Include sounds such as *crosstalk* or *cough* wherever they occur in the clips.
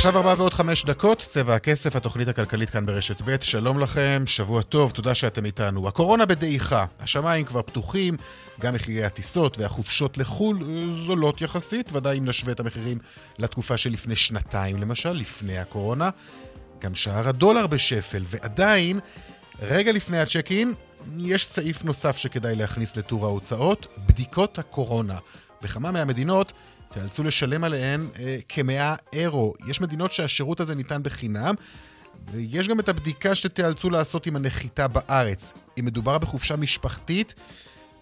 עכשיו ארבע ועוד חמש דקות, צבע הכסף, התוכנית הכלכלית כאן ברשת ב', שלום לכם, שבוע טוב, תודה שאתם איתנו. הקורונה בדעיכה, השמיים כבר פתוחים, גם מחירי הטיסות והחופשות לחו"ל אה, זולות יחסית, ודאי אם נשווה את המחירים לתקופה שלפני שנתיים למשל, לפני הקורונה. גם שער הדולר בשפל, ועדיין, רגע לפני הצ'ק אין, יש סעיף נוסף שכדאי להכניס לטור ההוצאות, בדיקות הקורונה. בכמה מהמדינות תיאלצו לשלם עליהן אה, כמאה אירו. יש מדינות שהשירות הזה ניתן בחינם, ויש גם את הבדיקה שתיאלצו לעשות עם הנחיתה בארץ. אם מדובר בחופשה משפחתית,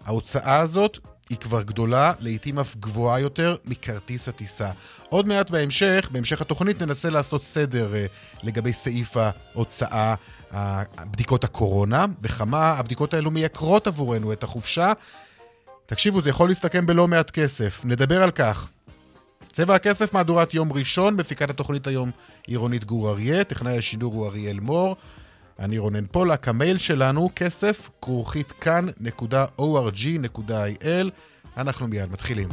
ההוצאה הזאת היא כבר גדולה, לעיתים אף גבוהה יותר מכרטיס הטיסה. עוד מעט בהמשך, בהמשך התוכנית, ננסה לעשות סדר אה, לגבי סעיף ההוצאה, בדיקות הקורונה, בכמה הבדיקות האלו מייקרות עבורנו את החופשה. תקשיבו, זה יכול להסתכם בלא מעט כסף. נדבר על כך. צבע הכסף, מהדורת יום ראשון, בפיקת התוכנית היום עירונית גור אריה, טכנאי השידור הוא אריאל מור. אני רונן פולק, המייל שלנו, כסף, כרוכית כאן.org.il. אנחנו מיד מתחילים.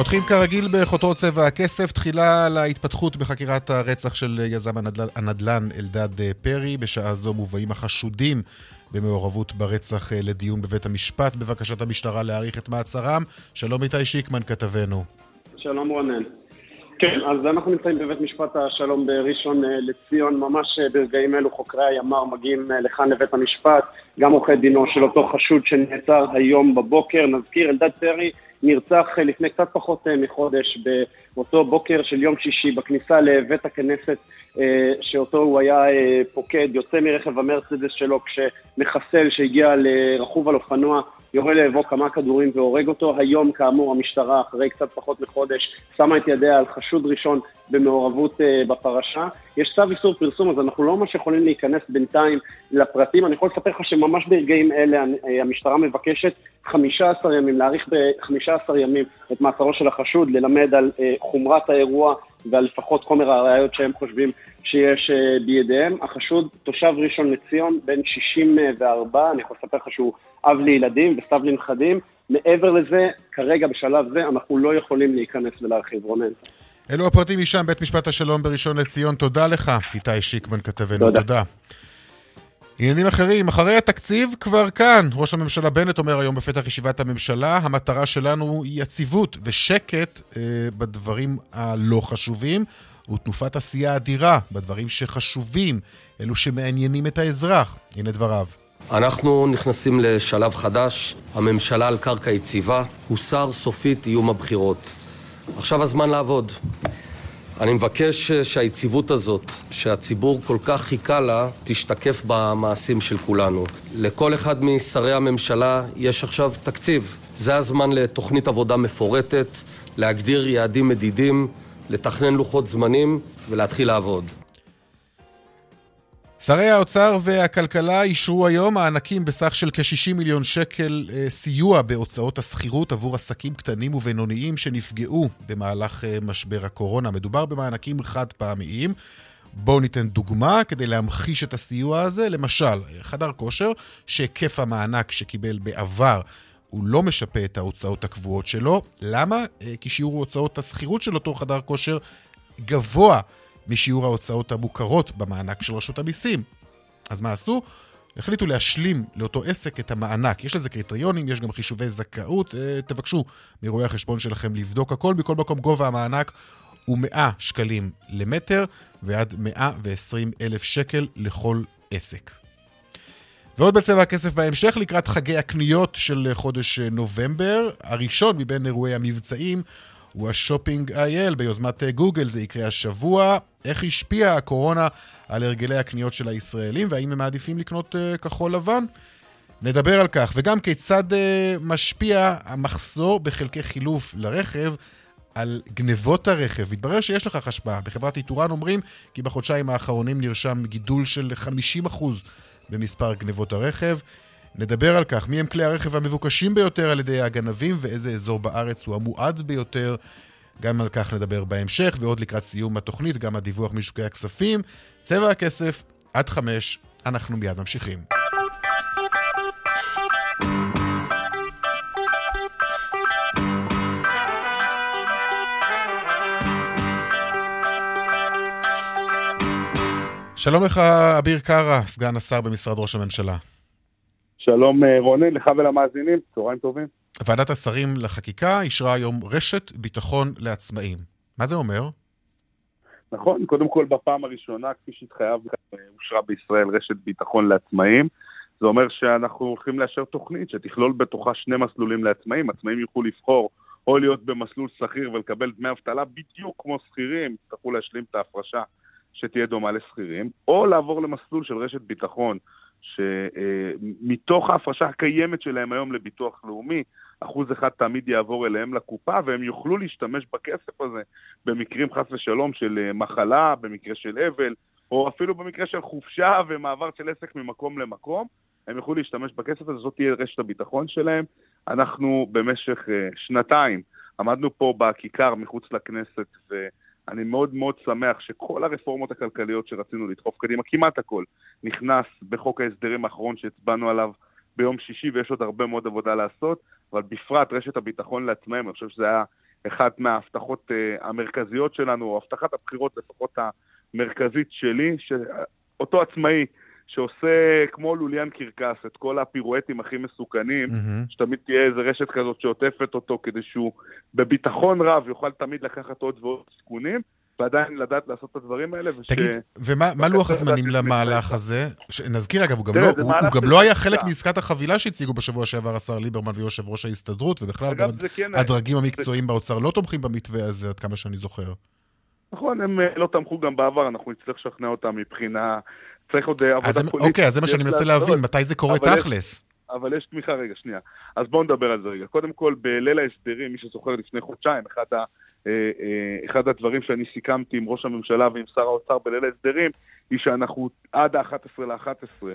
פותחים כרגיל בחותרות צבע הכסף, תחילה להתפתחות בחקירת הרצח של יזם הנדל"ן, הנדל"ן אלדד אה, פרי. בשעה זו מובאים החשודים במעורבות ברצח אה, לדיון בבית המשפט בבקשת המשטרה להאריך את מעצרם. שלום איתי שיקמן כתבנו. שלום רונן. כן, אז אנחנו נמצאים בבית משפט השלום בראשון אה, לציון, ממש ברגעים אלו חוקרי הימ"ר מגיעים לכאן לבית המשפט, גם עורכי דינו של אותו חשוד שנעצר היום בבוקר. נזכיר, אלדד פרי נרצח אה, לפני קצת פחות אה, מחודש באותו בוקר של יום שישי בכניסה לבית הכנסת אה, שאותו הוא היה פוקד, יוצא מרכב המרצדס שלו כשמחסל שהגיע לרכוב על אופנוע יורה לעברו כמה כדורים והורג אותו. היום, כאמור, המשטרה, אחרי קצת פחות מחודש, שמה את ידיה על חשוד ראשון במעורבות uh, בפרשה. יש צו איסור פרסום, אז אנחנו לא ממש יכולים להיכנס בינתיים לפרטים. אני יכול לספר לך שממש ברגעים אלה אה, המשטרה מבקשת 15 ימים, להאריך ב-15 ימים את מאסרו של החשוד, ללמד על uh, חומרת האירוע ועל לפחות חומר הראיות שהם חושבים שיש uh, בידיהם. החשוד, תושב ראשון לציון, בן 64, אני יכול לספר לך שהוא אב לילדים וסב לנכדים. מעבר לזה, כרגע בשלב זה אנחנו לא יכולים להיכנס ולהרחיב, רונן. אלו הפרטים משם, בית משפט השלום בראשון לציון. תודה לך, איתי שיקמן כתבנו. תודה. תודה. עניינים אחרים, אחרי התקציב כבר כאן. ראש הממשלה בנט אומר היום בפתח ישיבת הממשלה, המטרה שלנו היא יציבות ושקט אה, בדברים הלא חשובים, ותנופת עשייה אדירה בדברים שחשובים, אלו שמעניינים את האזרח. הנה דבריו. אנחנו נכנסים לשלב חדש, הממשלה על קרקע יציבה, הוסר סופית איום הבחירות. עכשיו הזמן לעבוד. אני מבקש שהיציבות הזאת, שהציבור כל כך חיכה לה, תשתקף במעשים של כולנו. לכל אחד משרי הממשלה יש עכשיו תקציב. זה הזמן לתוכנית עבודה מפורטת, להגדיר יעדים מדידים, לתכנן לוחות זמנים ולהתחיל לעבוד. שרי האוצר והכלכלה אישרו היום מענקים בסך של כ-60 מיליון שקל אה, סיוע בהוצאות השכירות עבור עסקים קטנים ובינוניים שנפגעו במהלך אה, משבר הקורונה. מדובר במענקים חד פעמיים. בואו ניתן דוגמה כדי להמחיש את הסיוע הזה. למשל, חדר כושר שהיקף המענק שקיבל בעבר הוא לא משפה את ההוצאות הקבועות שלו. למה? אה, כי שיעור הוצאות השכירות של אותו חדר כושר גבוה משיעור ההוצאות המוכרות במענק של רשות המיסים. אז מה עשו? החליטו להשלים לאותו עסק את המענק. יש לזה קריטריונים, יש גם חישובי זכאות. אה, תבקשו מרואי החשבון שלכם לבדוק הכל. מכל מקום גובה המענק הוא 100 שקלים למטר ועד 120 אלף שקל לכל עסק. ועוד בצבע הכסף בהמשך לקראת חגי הקניות של חודש נובמבר. הראשון מבין אירועי המבצעים הוא השופינג אייל ביוזמת גוגל, זה יקרה השבוע. איך השפיעה הקורונה על הרגלי הקניות של הישראלים, והאם הם מעדיפים לקנות uh, כחול לבן? נדבר על כך, וגם כיצד uh, משפיע המחסור בחלקי חילוף לרכב על גנבות הרכב. מתברר שיש לכך השפעה. בחברת איתורן אומרים כי בחודשיים האחרונים נרשם גידול של 50% במספר גנבות הרכב. נדבר על כך, מי הם כלי הרכב המבוקשים ביותר על ידי הגנבים ואיזה אזור בארץ הוא המועד ביותר. גם על כך נדבר בהמשך, ועוד לקראת סיום התוכנית, גם הדיווח משוקי הכספים. צבע הכסף, עד חמש, אנחנו מיד ממשיכים. שלום לך, אביר קארה, סגן השר במשרד ראש הממשלה. שלום אה, רונן, לך ולמאזינים, צהריים טובים. ועדת השרים לחקיקה אישרה היום רשת ביטחון לעצמאים. מה זה אומר? נכון, קודם כל בפעם הראשונה, כפי שהתחייב, אושרה בישראל רשת ביטחון לעצמאים. זה אומר שאנחנו הולכים לאשר תוכנית שתכלול בתוכה שני מסלולים לעצמאים. עצמאים יוכלו לבחור או להיות במסלול שכיר ולקבל דמי אבטלה בדיוק כמו שכירים, יצטרכו להשלים את ההפרשה שתהיה דומה לשכירים, או לעבור למסלול של רשת ביטחון שמתוך ההפרשה הקיימת שלהם היום לביטוח לאומי, אחוז אחד תמיד יעבור אליהם לקופה, והם יוכלו להשתמש בכסף הזה במקרים חס ושלום של אה, מחלה, במקרה של אבל, או אפילו במקרה של חופשה ומעבר של עסק ממקום למקום. הם יוכלו להשתמש בכסף הזה, זאת תהיה רשת הביטחון שלהם. אנחנו במשך אה, שנתיים עמדנו פה בכיכר מחוץ לכנסת, ו... אני מאוד מאוד שמח שכל הרפורמות הכלכליות שרצינו לדחוף קדימה, כמעט הכל, נכנס בחוק ההסדרים האחרון שהצבענו עליו ביום שישי, ויש עוד הרבה מאוד עבודה לעשות, אבל בפרט רשת הביטחון לעצמאים, אני חושב שזה היה אחת מההבטחות uh, המרכזיות שלנו, או הבטחת הבחירות לפחות המרכזית שלי, שאותו עצמאי שעושה כמו לוליאן קרקס את כל הפירואטים הכי מסוכנים, mm-hmm. שתמיד תהיה איזה רשת כזאת שעוטפת אותו כדי שהוא בביטחון רב יוכל תמיד לקחת עוד ועוד סיכונים. ועדיין לדעת לעשות את הדברים האלה. וש... תגיד, ומה לוח הזמנים למהלך הזה? ש... נזכיר אגב, הוא גם, לא, הוא, הוא גם לא היה חלק מעסקת החבילה שהציגו בשבוע שעבר השר ליברמן ויושב ראש ההסתדרות, ובכלל גם כן הדרגים. המקצועיים זה... באוצר לא תומכים במתווה הזה, עד כמה שאני זוכר. נכון, הם אה, לא תמכו גם בעבר, אנחנו נצטרך לשכנע אותם מבחינה צריך עוד אה, עבודה פוליטית. אוקיי, אז זה מה שאני מנסה להבין, מתי זה קורה תכלס? אבל יש תמיכה, רגע, שנייה. אז בואו נדבר על זה רגע. קודם כל, בליל ההסדרים, מי שזוכר לפני חודשיים, אה, אה, אחד הדברים שאני סיכמתי עם ראש הממשלה ועם שר האוצר בליל ההסדרים, היא שאנחנו עד ה-11 ל-11,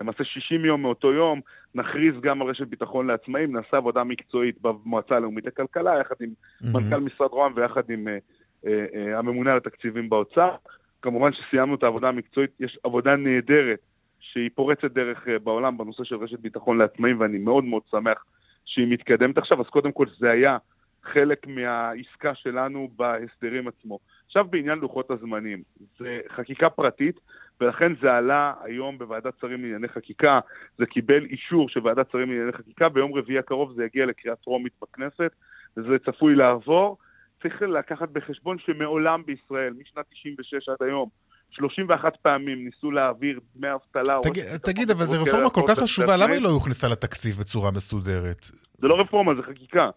למעשה 60 יום מאותו יום, נכריז גם על רשת ביטחון לעצמאים, נעשה עבודה מקצועית במועצה הלאומית לכלכלה, יחד עם mm-hmm. מנכ"ל משרד רוה"מ ויחד עם אה, אה, אה, הממונה על התקציבים באוצר. כמובן שסיימנו את העבודה המקצועית, יש עבודה נהדרת שהיא פורצת דרך אה, בעולם בנושא של רשת ביטחון לעצמאים, ואני מאוד מאוד שמח שהיא מתקדמת עכשיו. אז קודם כל זה היה חלק מהעסקה שלנו בהסדרים עצמו. עכשיו בעניין לוחות הזמנים, זה חקיקה פרטית, ולכן זה עלה היום בוועדת שרים לענייני חקיקה, זה קיבל אישור של ועדת שרים לענייני חקיקה, ביום רביעי הקרוב זה יגיע לקריאה טרומית בכנסת, וזה צפוי לעבור. צריך לקחת בחשבון שמעולם בישראל, משנת 96 עד היום, 31 פעמים ניסו להעביר דמי אבטלה... תגיד, תגיד אבל זו רפורמה כל כך חשובה, למה היא לא הוכנסה לתקציב בצורה מסודרת? זה לא רפורמה, זה חקיקה.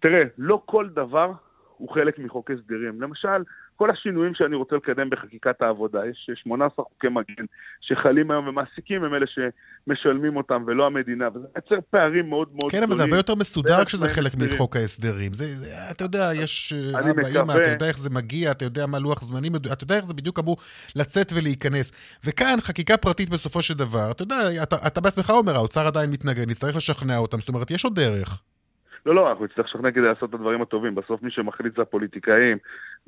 תראה, לא כל דבר הוא חלק מחוק הסדרים. למשל, כל השינויים שאני רוצה לקדם בחקיקת העבודה, יש 18 חוקי מגן שחלים היום ומעסיקים הם אלה שמשלמים אותם ולא המדינה, וזה מייצר פערים מאוד מאוד גדולים. כן, אבל זה הרבה יותר מסודר כשזה חלק מחוק ההסדרים. זה, אתה יודע, יש אה, אבא. אמא, אתה יודע איך זה מגיע, אתה יודע מה לוח זמנים, אתה יודע איך זה בדיוק אמור לצאת ולהיכנס. וכאן, חקיקה פרטית בסופו של דבר, אתה יודע, אתה, אתה בעצמך אומר, האוצר עדיין מתנגד, נצטרך לשכנע אותם, זאת אומרת, יש עוד דרך. לא, לא, אנחנו נצטרך לשכנע כדי לעשות את הדברים הטובים. בסוף מי שמחליט זה הפוליטיקאים,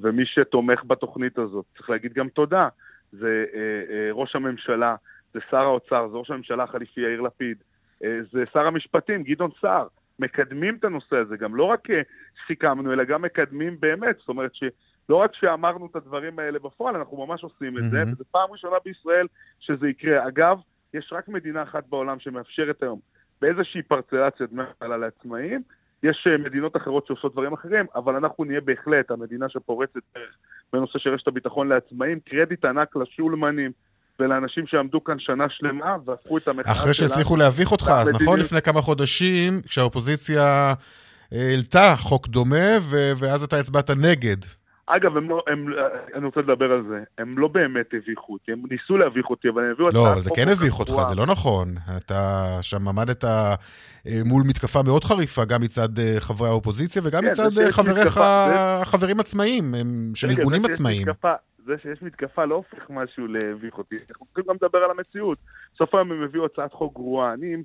ומי שתומך בתוכנית הזאת, צריך להגיד גם תודה. זה אה, אה, ראש הממשלה, זה שר האוצר, זה ראש הממשלה החליפי יאיר לפיד, אה, זה שר המשפטים, גדעון סער. מקדמים את הנושא הזה, גם לא רק אה, סיכמנו, אלא גם מקדמים באמת. זאת אומרת שלא רק שאמרנו את הדברים האלה בפועל, אנחנו ממש עושים את זה, וזו פעם ראשונה בישראל שזה יקרה. אגב, יש רק מדינה אחת בעולם שמאפשרת היום באיזושהי פרצלציה דמי אבטלה לעצמאים, יש אה, מדינות אחרות שעושות דברים אחרים, אבל אנחנו נהיה בהחלט המדינה שפורצת דרך בנושא של רשת הביטחון לעצמאים. קרדיט ענק לשולמנים ולאנשים שעמדו כאן שנה שלמה והפכו את המחאה שלנו. אחרי שהצליחו להביך אותך, אז נכון לפני כמה חודשים, כשהאופוזיציה העלתה חוק דומה, ואז אתה הצבעת נגד. אגב, הם לא, הם, אני רוצה לדבר על זה, הם לא באמת הביכו אותי, הם ניסו להביך אותי, אבל הם הביאו לא, אבל זה כן הביך אותך, זה לא נכון. אתה שם עמדת אה, מול מתקפה מאוד חריפה, גם מצד אה, חברי האופוזיציה וגם כן, מצד אה, חבריך, חברים עצמאיים, של ארגונים עצמאיים. זה שיש מתקפה לא הופך משהו להביך אותי, אנחנו צריכים גם לדבר על המציאות. בסוף היום הם הביאו הצעת חוק גרועה, אני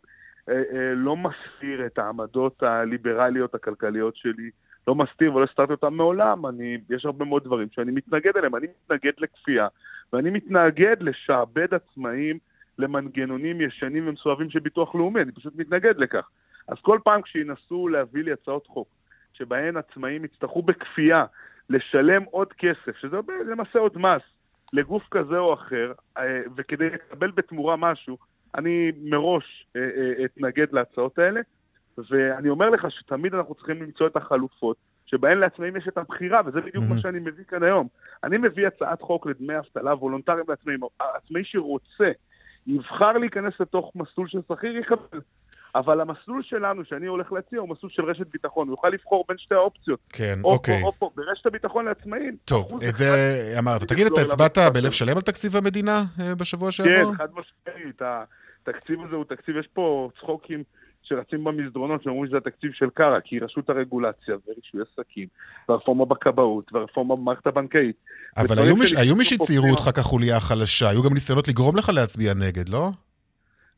אה, אה, לא מסתיר את העמדות הליברליות הכלכליות שלי. לא מסתיר ולא הסתרתי אותם מעולם, אני, יש הרבה מאוד דברים שאני מתנגד אליהם, אני מתנגד לכפייה, ואני מתנגד לשעבד עצמאים למנגנונים ישנים ומסואבים של ביטוח לאומי, אני פשוט מתנגד לכך. אז כל פעם כשינסו להביא לי הצעות חוק, שבהן עצמאים יצטרכו בכפייה לשלם עוד כסף, שזה למעשה עוד מס, לגוף כזה או אחר, אה, וכדי לקבל בתמורה משהו, אני מראש אה, אה, אתנגד להצעות האלה, ואני אומר לך שתמיד אנחנו צריכים למצוא את החלופות, שבהן לעצמאים יש את הבחירה, וזה בדיוק מה שאני מביא כאן היום. אני מביא הצעת חוק לדמי אבטלה וולונטריים לעצמאים. עצמאי שרוצה, יבחר להיכנס לתוך מסלול של שכיר, יקבל. אבל המסלול שלנו, שאני הולך להציע, הוא מסלול של רשת ביטחון. הוא יוכל לבחור בין שתי האופציות. כן, או אוקיי. פה, או פה, ברשת הביטחון לעצמאים. טוב, את זה אמרת. תגיד, אתה הצבעת בלב שלם על תקציב המדינה אה, בשבוע שעבר? כן, חד משמעית. התקציב הזה הוא תקציב, יש פה צחוקים. שרצים במסדרונות שאומרים שזה התקציב של קארה, כי רשות הרגולציה ורישוי עסקים, והרפורמה בכבאות, והרפורמה במערכת הבנקאית. אבל היו, מש, היו מי שהצהירו אותך כחוליה חלשה, היו גם ניסיונות לגרום לך להצביע נגד, לא?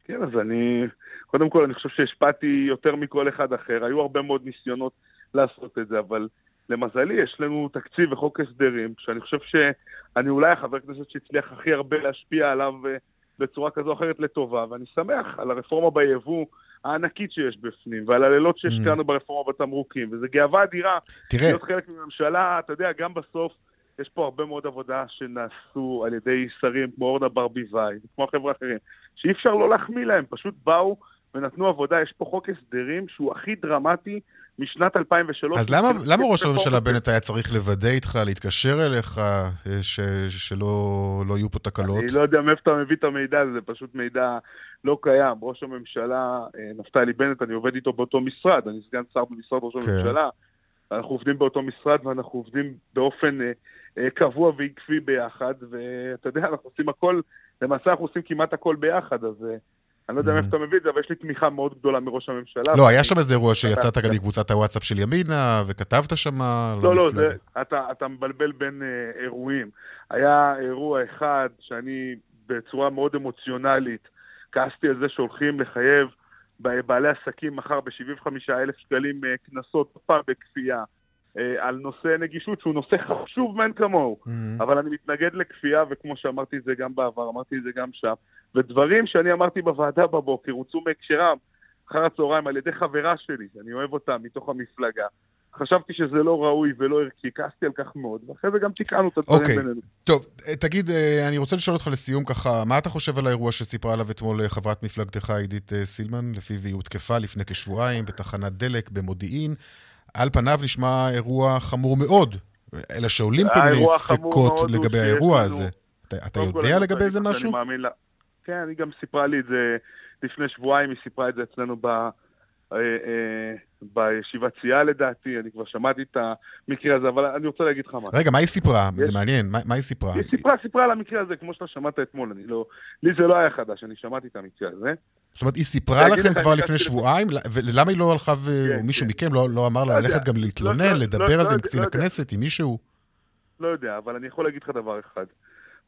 כן, אז אני, קודם כל אני חושב שהשפעתי יותר מכל אחד אחר, היו הרבה מאוד ניסיונות לעשות את זה, אבל למזלי יש לנו תקציב וחוק הסדרים, שאני חושב שאני אולי החבר כנסת שהצליח הכי הרבה להשפיע עליו אה, בצורה כזו או אחרת לטובה, ואני שמח על הרפורמה ביבוא הענקית שיש בפנים, ועל הלילות שהשקענו mm. ברפורמה בתמרוקים, וזו גאווה אדירה תראה. להיות חלק מממשלה, אתה יודע, גם בסוף יש פה הרבה מאוד עבודה שנעשו על ידי שרים כמו אורנה ברביבאי, כמו החבר'ה האחרים, שאי אפשר לא להחמיא להם, פשוט באו ונתנו עבודה, יש פה חוק הסדרים שהוא הכי דרמטי משנת 2003. אז למה, למה ראש הממשלה בנט היה צריך לוודא איתך, להתקשר אליך, אה, ש, שלא לא יהיו פה תקלות? אני לא יודע מאיפה אתה מביא את המידע הזה, זה פשוט מידע לא קיים. ראש הממשלה, אה, נפתלי בנט, אני עובד איתו באותו משרד, אני סגן שר במשרד ראש כן. הממשלה. אנחנו עובדים באותו משרד ואנחנו עובדים באופן אה, אה, קבוע ועקבי ביחד, ואתה יודע, אנחנו עושים הכל, למעשה אנחנו עושים כמעט הכל ביחד, אז אה, אני לא יודע מאיפה mm-hmm. אתה מביא את זה, אבל יש לי תמיכה מאוד גדולה מראש הממשלה. לא, היה שם איזה אירוע שיצאת גם מקבוצת הוואטסאפ של ימינה, וכתבת שם לא, לא, אתה מבלבל בין אה, אירועים. היה אירוע אחד שאני בצורה מאוד אמוציונלית כעסתי על זה שהולכים לחייב בעלי עסקים מחר ב-75 אלף שקלים אה, קנסות, פעם בכפייה. אה, על נושא נגישות, שהוא נושא חשוב מאין כמוהו. Mm-hmm. אבל אני מתנגד לכפייה, וכמו שאמרתי את זה גם בעבר, אמרתי את זה גם שם. ודברים שאני אמרתי בוועדה בבוקר, הוצאו מהקשרם אחר הצהריים על ידי חברה שלי, שאני אוהב אותה מתוך המפלגה. חשבתי שזה לא ראוי ולא ערכי, כעסתי על כך מאוד, ואחרי זה גם תיקנו את הדברים okay. אוקיי. בינינו. טוב, אה, תגיד, אה, אני רוצה לשאול אותך לסיום ככה, מה אתה חושב על האירוע שסיפרה עליו אתמול חברת מפלגתך עידית סילמן, לפיו היא הותקפה לפני כשבועיים בתחנת דלק במודיעין? על פניו נשמע אירוע חמור מאוד, אלא שעולים כל מיני ספקות לגבי האירוע הזה. אתה, אתה יודע לגבי זה משהו? לה... כן, היא גם סיפרה לי את זה לפני שבועיים, היא סיפרה את זה אצלנו ב... אה, אה, בישיבת סיעה לדעתי, אני כבר שמעתי את המקרה הזה, אבל אני רוצה להגיד לך מה. רגע, מה היא סיפרה? יש... זה מעניין, מה, מה היא סיפרה? היא סיפרה, סיפרה על המקרה הזה, כמו שאתה שמעת אתמול, אני לא... לי זה לא היה חדש, אני שמעתי את המקרה הזה. זאת אומרת, היא סיפרה לכם כבר לפני שבועיים? ולמה היא לא הלכה, ומישהו כן, כן. מכם לא, לא אמר לה לא ללכת גם להתלונן, לא, לדבר על זה עם קצין הכנסת, עם מישהו? לא יודע, אבל אני יכול להגיד לך דבר אחד.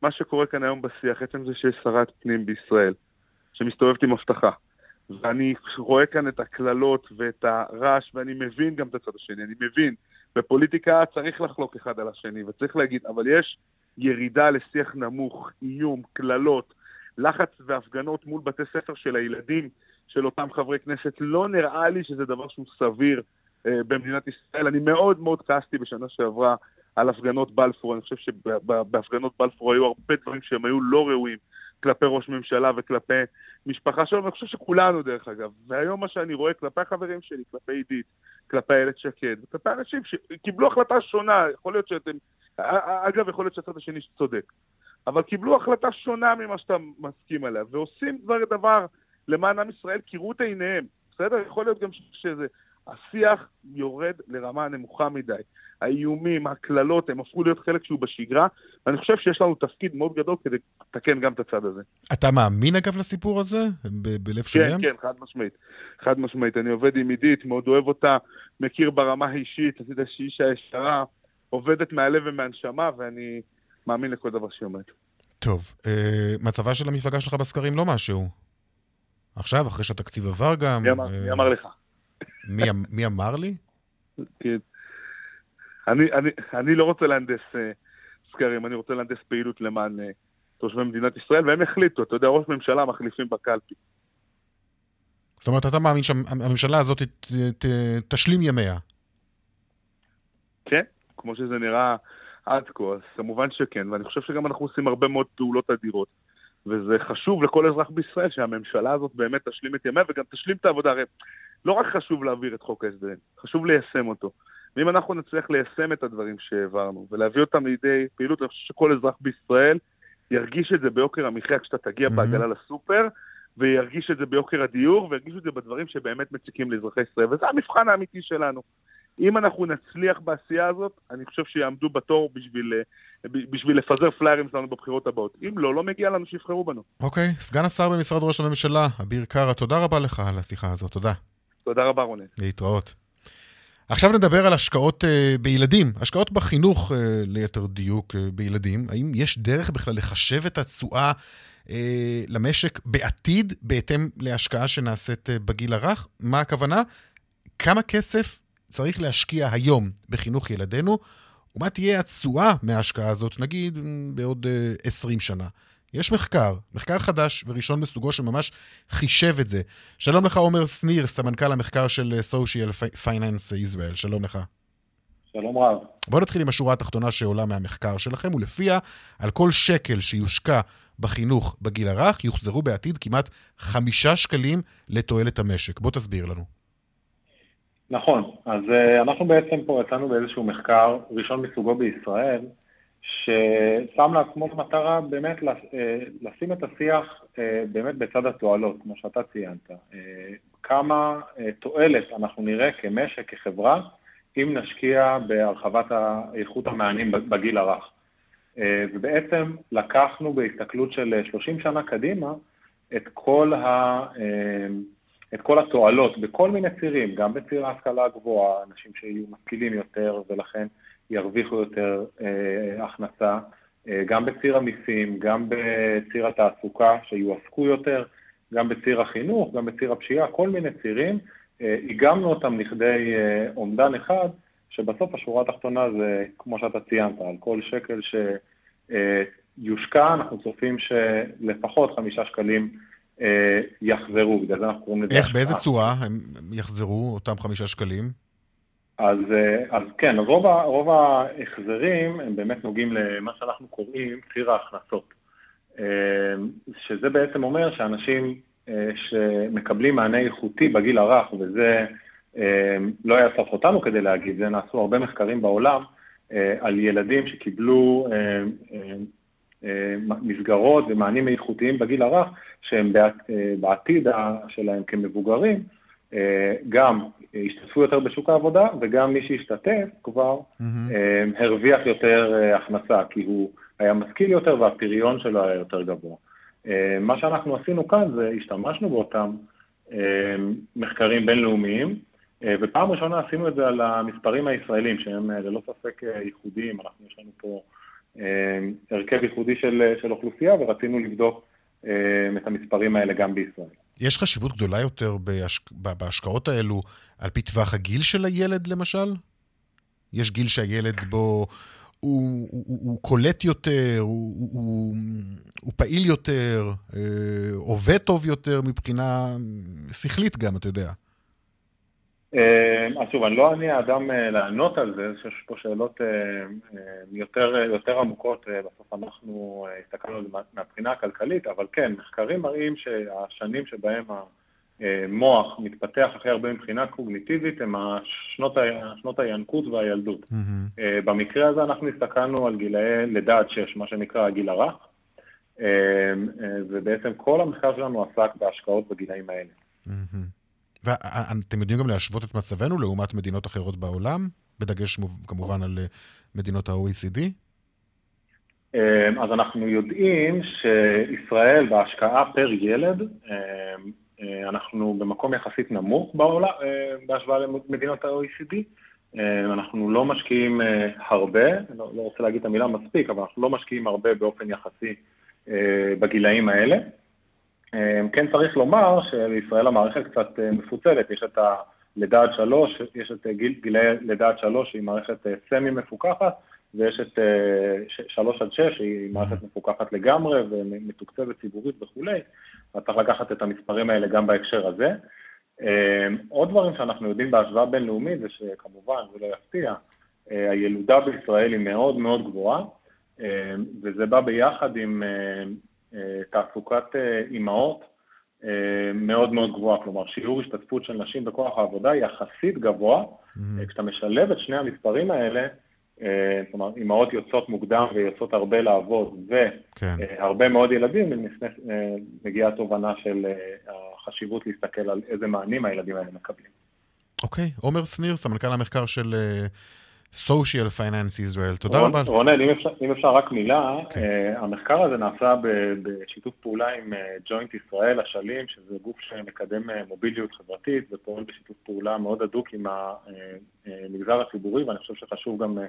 מה שקורה כאן היום בשיח, עצם זה שיש שרת פנים בישראל, שמסתובבת עם אבטחה, ואני רואה כאן את הקללות ואת הרעש, ואני מבין גם את הצד השני, אני מבין. בפוליטיקה צריך לחלוק אחד על השני, וצריך להגיד, אבל יש ירידה לשיח נמוך, איום, קללות, לחץ והפגנות מול בתי ספר של הילדים של אותם חברי כנסת. לא נראה לי שזה דבר שהוא סביר אה, במדינת ישראל. אני מאוד מאוד כעסתי בשנה שעברה על הפגנות בלפור. אני חושב שבהפגנות בלפור היו הרבה דברים שהם היו לא ראויים. כלפי ראש ממשלה וכלפי משפחה שלו, ואני חושב שכולנו דרך אגב. והיום מה שאני רואה כלפי החברים שלי, כלפי עידית, כלפי איילת שקד, כלפי אנשים שקיבלו החלטה שונה, יכול להיות שאתם, אגב, יכול להיות שהצד השני צודק. אבל קיבלו החלטה שונה ממה שאתה מסכים עליה, ועושים דבר דבר למען עם ישראל, קראו את עיניהם, בסדר? יכול להיות גם שזה... השיח יורד לרמה נמוכה מדי. האיומים, הקללות, הם הפכו להיות חלק שהוא בשגרה, ואני חושב שיש לנו תפקיד מאוד גדול כדי לתקן גם את הצד הזה. אתה מאמין אגב לסיפור הזה? ב- בלב כן, שלם? כן, חד משמעית. חד משמעית. אני עובד עם עידית, מאוד אוהב אותה, מכיר ברמה האישית, אתה יודע שהיא אישה ישרה, עובדת מהלב ומהנשמה, ואני מאמין לכל דבר שהיא אומרת. טוב, אה, מצבה של המפלגה שלך בסקרים לא משהו. עכשיו, אחרי שהתקציב עבר גם... מי אמר- אה, מי אמר לך? מי, אמ- מי אמר לי? כן. אני, אני, אני לא רוצה להנדס אה, סקרים, אני רוצה להנדס פעילות למען אה, תושבי מדינת ישראל, והם יחליטו, אתה יודע, ראש ממשלה מחליפים בקלפי. זאת אומרת, אתה מאמין שהממשלה הזאת ת, ת, תשלים ימיה. כן, כמו שזה נראה עד כה, אז כמובן שכן, ואני חושב שגם אנחנו עושים הרבה מאוד פעולות אדירות. וזה חשוב לכל אזרח בישראל שהממשלה הזאת באמת תשלים את ימיה וגם תשלים את העבודה. הרי לא רק חשוב להעביר את חוק ההסדרים, חשוב ליישם אותו. ואם אנחנו נצליח ליישם את הדברים שהעברנו ולהביא אותם לידי פעילות, אני חושב שכל אזרח בישראל ירגיש את זה ביוקר המחיה כשאתה תגיע Mhm. בעגלה לסופר, וירגיש את זה ביוקר הדיור, וירגיש את זה בדברים שבאמת מציקים לאזרחי ישראל. וזה המבחן האמיתי שלנו. אם אנחנו נצליח בעשייה הזאת, אני חושב שיעמדו בתור בשביל, אה, בשביל לפזר פליירים שלנו בבחירות הבאות. אם לא, לא מגיע לנו שיבחרו בנו. אוקיי, סגן השר במשרד ראש הממשלה, אביר קארה, תודה רבה לך על השיחה הזאת, תודה. תודה רבה, רונן. להתראות. עכשיו נדבר על השקעות אה, בילדים, השקעות בחינוך אה, ליתר דיוק בילדים. האם יש דרך בכלל לחשב את התשואה אה, למשק בעתיד בהתאם להשקעה שנעשית בגיל הרך? מה הכוונה? כמה כסף צריך להשקיע היום בחינוך ילדינו, ומה תהיה התשואה מההשקעה הזאת, נגיד בעוד אה, 20 שנה. יש מחקר, מחקר חדש וראשון מסוגו שממש חישב את זה. שלום לך, עומר שניר, סמנכ"ל המחקר של אה, Social Finance Israel. שלום לך. שלום רב. בואו נתחיל עם השורה התחתונה שעולה מהמחקר שלכם, ולפיה על כל שקל שיושקע בחינוך בגיל הרך, יוחזרו בעתיד כמעט חמישה שקלים לתועלת המשק. בוא תסביר לנו. נכון, אז uh, אנחנו בעצם פה יצאנו באיזשהו מחקר ראשון מסוגו בישראל, ששם לעצמו מטרה באמת uh, לשים את השיח uh, באמת בצד התועלות, כמו שאתה ציינת. כמה תועלת אנחנו נראה כמשק, כחברה, אם נשקיע בהרחבת איכות המענים בגיל הרך. ובעצם לקחנו בהסתכלות של 30 שנה קדימה את כל ה... את כל התועלות בכל מיני צירים, גם בציר ההשכלה הגבוהה, אנשים שיהיו משכילים יותר ולכן ירוויחו יותר אה, הכנסה, אה, גם בציר המיסים, גם בציר התעסוקה שיועסקו יותר, גם בציר החינוך, גם בציר הפשיעה, כל מיני צירים, אה, איגמנו אותם לכדי אה, אומדן אחד, שבסוף השורה התחתונה זה, כמו שאתה ציינת, על כל שקל שיושקע, אה, אנחנו צופים שלפחות חמישה שקלים יחזרו, בגלל זה אנחנו קוראים לזה... איך, באיזה צורה הם יחזרו, אותם חמישה שקלים? אז, אז כן, רוב, רוב ההחזרים הם באמת נוגעים למה שאנחנו קוראים ציר ההכנסות. שזה בעצם אומר שאנשים שמקבלים מענה איכותי בגיל הרך, וזה לא היה צריך אותנו כדי להגיד, זה נעשו הרבה מחקרים בעולם על ילדים שקיבלו מסגרות ומענים איכותיים בגיל הרך, שהם בעתיד שלהם כמבוגרים, גם השתתפו יותר בשוק העבודה, וגם מי שהשתתף כבר mm-hmm. הרוויח יותר הכנסה, כי הוא היה משכיל יותר והפריון שלו היה יותר גבוה. מה שאנחנו עשינו כאן זה השתמשנו באותם מחקרים בינלאומיים, ופעם ראשונה עשינו את זה על המספרים הישראלים, שהם ללא ספק ייחודיים, אנחנו יש לנו פה הרכב ייחודי של, של אוכלוסייה, ורצינו לבדוק את המספרים האלה גם בישראל. יש חשיבות גדולה יותר בהשק... בהשקעות האלו על פי טווח הגיל של הילד, למשל? יש גיל שהילד בו הוא, הוא, הוא, הוא קולט יותר, הוא, הוא, הוא פעיל יותר, עובד טוב יותר מבחינה שכלית גם, אתה יודע. אז שוב, אני לא אני האדם לענות על זה, יש פה שאלות יותר, יותר עמוקות, בסוף אנחנו הסתכלנו על זה מהבחינה הכלכלית, אבל כן, מחקרים מראים שהשנים שבהם המוח מתפתח הכי הרבה מבחינה קוגניטיבית הם השנות, שנות הינקות והילדות. Mm-hmm. במקרה הזה אנחנו הסתכלנו על גילאי לידה עד שש, מה שנקרא הגיל הרך, ובעצם כל המחקר שלנו עסק בהשקעות בגילאים האלה. ואתם יודעים גם להשוות את מצבנו לעומת מדינות אחרות בעולם? בדגש כמובן על מדינות ה-OECD? אז אנחנו יודעים שישראל בהשקעה פר ילד, אנחנו במקום יחסית נמוך בעולם, בהשוואה למדינות ה-OECD. אנחנו לא משקיעים הרבה, לא, לא רוצה להגיד את המילה מספיק, אבל אנחנו לא משקיעים הרבה באופן יחסי בגילאים האלה. כן צריך לומר שלישראל המערכת קצת מפוצלת, יש את הלידה עד שלוש, יש את גיל, גילי לידה עד שלוש שהיא מערכת סמי מפוקחת, ויש את שלוש עד שש שהיא מערכת מפוקחת לגמרי ומתוקצבת ציבורית וכולי, אז צריך לקחת את המספרים האלה גם בהקשר הזה. עוד דברים שאנחנו יודעים בהשוואה בינלאומית זה שכמובן, זה לא יפתיע, הילודה בישראל היא מאוד מאוד גבוהה, וזה בא ביחד עם תעסוקת אימהות מאוד מאוד גבוהה, כלומר שיעור השתתפות של נשים בכוח העבודה יחסית גבוה, mm-hmm. כשאתה משלב את שני המספרים האלה, אומרת, אימהות יוצאות מוקדם ויוצאות הרבה לעבוד, והרבה כן. מאוד ילדים, מגיעה תובנה של החשיבות להסתכל על איזה מענים הילדים האלה מקבלים. אוקיי, עומר שניר, סמנכ"ל המחקר של Social Finance Israel. תודה רבה. רונן, אם אפשר, אם אפשר רק מילה, okay. כן. אה, המחקר הזה נעשה בשיתוף פעולה עם ג'וינט אה, ישראל, אשלים, שזה גוף שמקדם אה, מוביליות חברתית ופועל בשיתוף פעולה מאוד הדוק עם המגזר הציבורי, ואני חושב שחשוב גם אה,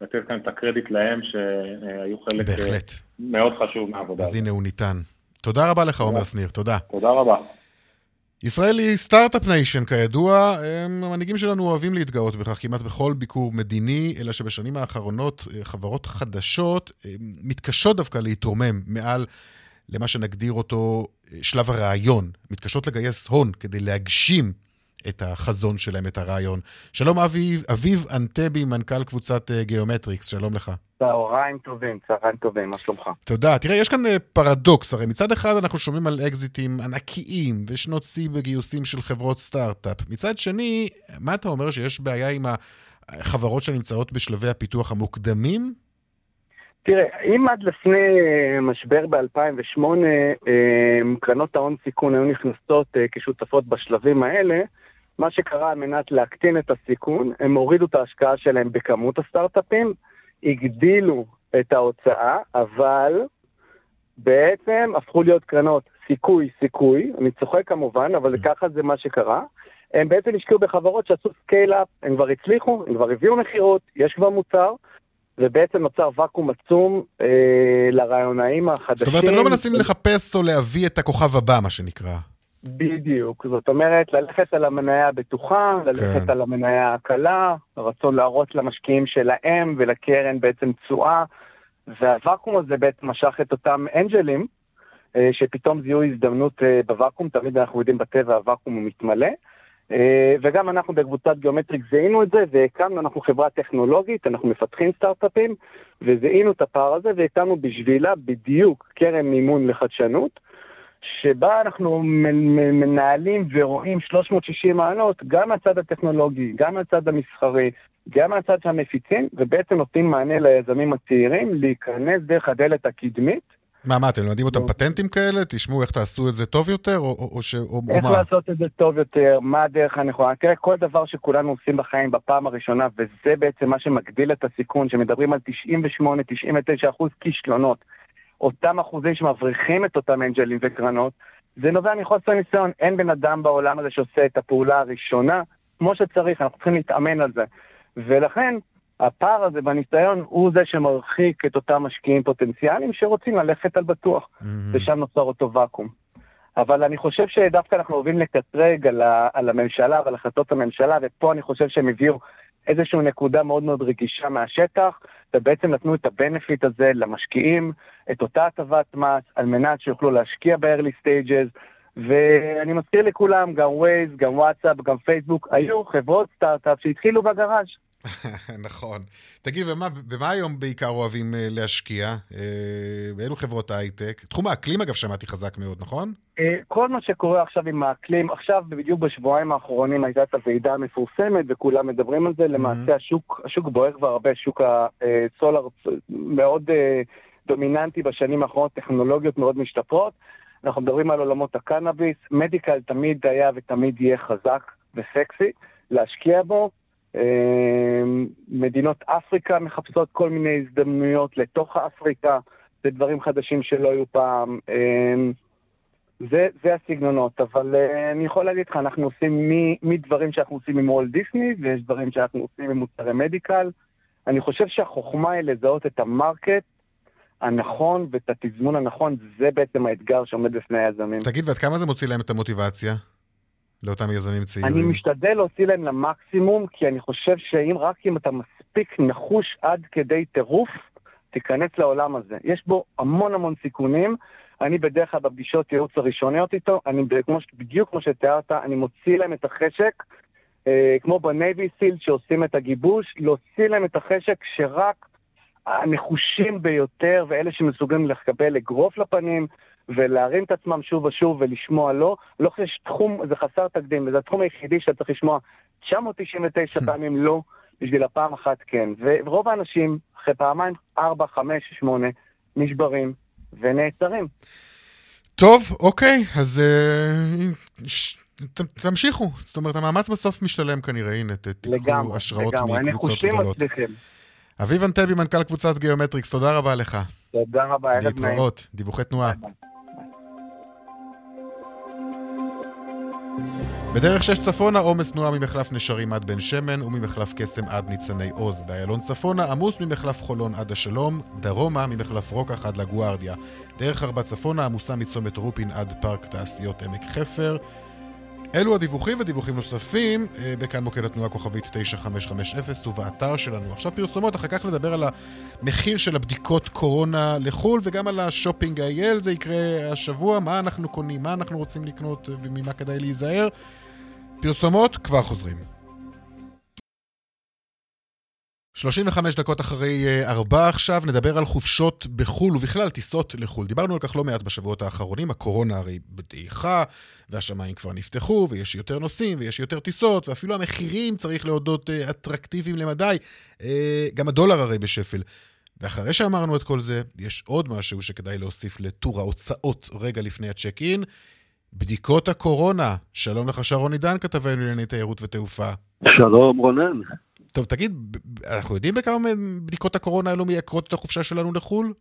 לתת כאן את הקרדיט להם שהיו חלק בהחלט. מאוד חשוב מהעבודה. אז הנה הוא ניתן. תודה רבה לך, עומר שניר, תודה. תודה רבה. ישראל היא Start-Up Nation, כידוע. המנהיגים שלנו אוהבים להתגאות בכך כמעט בכל ביקור מדיני, אלא שבשנים האחרונות אה, חברות חדשות אה, מתקשות דווקא להתרומם מעל למה שנגדיר אותו אה, שלב הרעיון. מתקשות לגייס הון כדי להגשים את החזון שלהם, את הרעיון. שלום אביב, אביב אנטבי, מנכ"ל קבוצת גיאומטריקס, שלום לך. צהריים טובים, צהריים טובים, מה שלומך? תודה. תראה, יש כאן אה, פרדוקס, הרי מצד אחד אנחנו שומעים על אקזיטים ענקיים ושנות שיא בגיוסים של חברות סטארט-אפ. מצד שני, מה אתה אומר, שיש בעיה עם החברות שנמצאות בשלבי הפיתוח המוקדמים? תראה, אם עד לפני אה, משבר ב-2008 אה, קרנות ההון סיכון היו נכנסות כשותפות בשלבים האלה, מה שקרה על מנת להקטין את הסיכון, הם הורידו את ההשקעה שלהם בכמות הסטארט-אפים, הגדילו את ההוצאה, אבל בעצם הפכו להיות קרנות סיכוי סיכוי, אני צוחק כמובן, אבל זה ככה זה מה שקרה. הם בעצם השקיעו בחברות שעשו scale-up, הם כבר הצליחו, הם כבר הביאו מכירות, יש כבר מוצר, ובעצם נוצר ואקום עצום אה, לרעיונאים החדשים. זאת אומרת, הם לא מנסים לחפש או להביא את הכוכב הבא, מה שנקרא. בדיוק, זאת אומרת, ללכת על המניה הבטוחה, ללכת כן. על המניה הקלה, הרצון להראות למשקיעים שלהם ולקרן בעצם תשואה, והוואקום הזה בעצם משך את אותם אנג'לים, אה, שפתאום זיהו הזדמנות אה, בוואקום, תמיד אנחנו יודעים בטבע הוואקום הוא מתמלא. אה, וגם אנחנו בקבוצת גיאומטריק זיהינו את זה והקמנו, אנחנו חברה טכנולוגית, אנחנו מפתחים סטארט-אפים וזיהינו את הפער הזה והקמנו בשבילה בדיוק קרן מימון לחדשנות. שבה אנחנו מנהלים ורואים 360 מעלות, גם מהצד הטכנולוגי, גם מהצד המסחרי, גם מהצד של המפיצים, ובעצם נותנים מענה ליזמים הצעירים להיכנס דרך הדלת הקדמית. מה, מה, אתם לומדים אותם פטנטים כאלה? תשמעו איך תעשו את זה טוב יותר, או, או, או, ש, או, איך מה? לעשות את זה טוב יותר, מה הדרך הנכונה. תראה, כל דבר שכולנו עושים בחיים בפעם הראשונה, וזה בעצם מה שמגדיל את הסיכון, שמדברים על 98-99 אחוז כישלונות. אותם אחוזים שמבריחים את אותם אנג'לים וקרנות, זה נובע מחוסר ניסיון. אין בן אדם בעולם הזה שעושה את הפעולה הראשונה כמו שצריך, אנחנו צריכים להתאמן על זה. ולכן, הפער הזה בניסיון הוא זה שמרחיק את אותם משקיעים פוטנציאליים שרוצים ללכת על בטוח, mm-hmm. ושם נוצר אותו ואקום. אבל אני חושב שדווקא אנחנו אוהבים לקטרג על, ה, על הממשלה ועל החלטות הממשלה, ופה אני חושב שהם הביאו איזושהי נקודה מאוד מאוד רגישה מהשטח, ובעצם נתנו את הבנפיט הזה למשקיעים, את אותה הטבת מס, על מנת שיוכלו להשקיע ב-early stages, ואני מזכיר לכולם, גם Waze, גם וואטסאפ, גם פייסבוק, היו חברות סטארט-אפ שהתחילו בגראז'. *laughs* נכון. תגיד, במה, במה היום בעיקר אוהבים אה, להשקיע? אה, באילו חברות הייטק? תחום האקלים, אגב, שמעתי חזק מאוד, נכון? אה, כל מה שקורה עכשיו עם האקלים, עכשיו בדיוק בשבועיים האחרונים הייתה את הוועידה המפורסמת וכולם מדברים על זה, למעשה השוק, השוק בוער כבר הרבה, שוק הסולר מאוד דומיננטי בשנים האחרונות, טכנולוגיות מאוד משתפרות. אנחנו מדברים על עולמות הקנאביס, מדיקל תמיד היה ותמיד יהיה חזק וסקסי, להשקיע בו. אמ, מדינות אפריקה מחפשות כל מיני הזדמנויות לתוך אפריקה, זה דברים חדשים שלא היו פעם. אמ, זה, זה הסגנונות, אבל uh, אני יכול להגיד לך, אנחנו עושים מדברים שאנחנו עושים עם וולט דיסני, ויש דברים שאנחנו עושים עם מוצרי מדיקל. אני חושב שהחוכמה היא לזהות את המרקט הנכון ואת התזמון הנכון, זה בעצם האתגר שעומד בפני היזמים. תגיד, ועד כמה זה מוציא להם את המוטיבציה? לאותם יזמים צעירים? אני משתדל להוציא להם למקסימום, כי אני חושב שאם רק אם אתה מספיק נחוש עד כדי טירוף, תיכנס לעולם הזה. יש בו המון המון סיכונים. אני בדרך כלל בפגישות ייעוץ הראשוניות איתו, אני כמו, בדיוק כמו שתיארת, אני מוציא להם את החשק, אה, כמו בנייבי סיל שעושים את הגיבוש, להוציא להם את החשק שרק הנחושים ביותר ואלה שמסוגלים לקבל אגרוף לפנים ולהרים את עצמם שוב ושוב ולשמוע לא, לא חושב תחום, זה חסר תקדים, וזה התחום היחידי שאתה צריך לשמוע 999 *laughs* פעמים לא, בשביל הפעם אחת כן. ורוב האנשים, אחרי פעמיים, 4, 5, 8, נשברים ונעצרים. טוב, אוקיי, אז uh, ש, ת, תמשיכו. זאת אומרת, המאמץ בסוף משתלם כנראה. הנה, תיקחו השראות מקבוצות גדולות. אביב אנטבי, מנכ"ל קבוצת גיאומטריקס, תודה רבה לך. תודה רבה, ערב נעים. להתראות, דיווחי תנועה. בדרך שש צפונה עומס תנועה ממחלף נשרים עד בן שמן וממחלף קסם עד ניצני עוז. באיילון צפונה עמוס ממחלף חולון עד השלום, דרומה ממחלף רוקח עד לגוארדיה. דרך ארבע צפונה עמוסה מצומת רופין עד פארק תעשיות עמק חפר. אלו הדיווחים ודיווחים נוספים אה, בכאן מוקד התנועה כוכבית 9550 ובאתר שלנו. עכשיו פרסומות, אחר כך נדבר על המחיר של הבדיקות קורונה לחו"ל וגם על השופינג ה-IL, זה יקרה השבוע, מה אנחנו קונים, מה אנחנו רוצים לקנות וממה כדאי להיזהר. פרסומות, כבר חוזרים. 35 דקות אחרי 4 אה, עכשיו, נדבר על חופשות בחו"ל ובכלל טיסות לחו"ל. דיברנו על כך לא מעט בשבועות האחרונים, הקורונה הרי בדעיכה, והשמיים כבר נפתחו, ויש יותר נוסעים, ויש יותר טיסות, ואפילו המחירים, צריך להודות, אה, אטרקטיביים למדי. אה, גם הדולר הרי בשפל. ואחרי שאמרנו את כל זה, יש עוד משהו שכדאי להוסיף לטור ההוצאות רגע לפני הצ'ק אין. בדיקות הקורונה. שלום לך שרון עידן, כתבנו לענייני תיירות ותעופה. שלום רונן. טוב, תגיד, אנחנו יודעים בכמה בדיקות הקורונה האלו מייקרות את החופשה שלנו לחו"ל?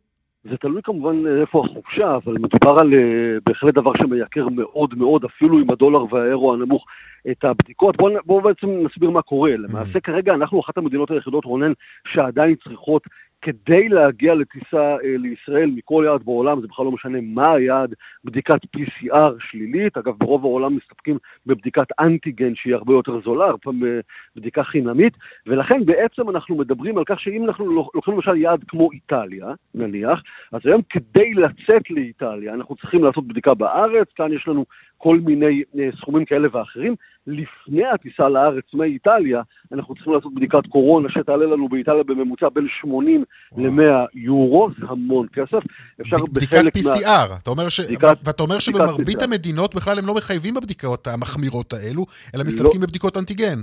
זה תלוי כמובן איפה החופשה, אבל מדובר על uh, בהחלט דבר שמייקר מאוד מאוד, אפילו עם הדולר והאירו הנמוך, את הבדיקות. בואו בוא בעצם נסביר מה קורה. למעשה כרגע אנחנו אחת המדינות היחידות, רונן, שעדיין צריכות כדי להגיע לטיסה אה, לישראל מכל יעד בעולם, זה בכלל לא משנה מה היעד, בדיקת PCR שלילית, אגב ברוב העולם מסתפקים בבדיקת אנטיגן שהיא הרבה יותר זולה, פעם אה, בדיקה חינמית, ולכן בעצם אנחנו מדברים על כך שאם אנחנו לוקחים למשל יעד כמו איטליה, נניח, אז היום כדי לצאת לאיטליה אנחנו צריכים לעשות בדיקה בארץ, כאן יש לנו כל מיני אה, סכומים כאלה ואחרים. לפני הטיסה לארץ מאיטליה, אנחנו צריכים לעשות בדיקת קורונה שתעלה לנו באיטליה בממוצע בין 80 ל-100 יורו, זה המון כסף. אפשר בדיקת PCR, מה... אתה אומר ש... בדיקת, ואתה אומר שבמרבית המדינות בכלל הם לא מחייבים בבדיקות המחמירות האלו, אלא לא. מסתפקים לא... בבדיקות אנטיגן.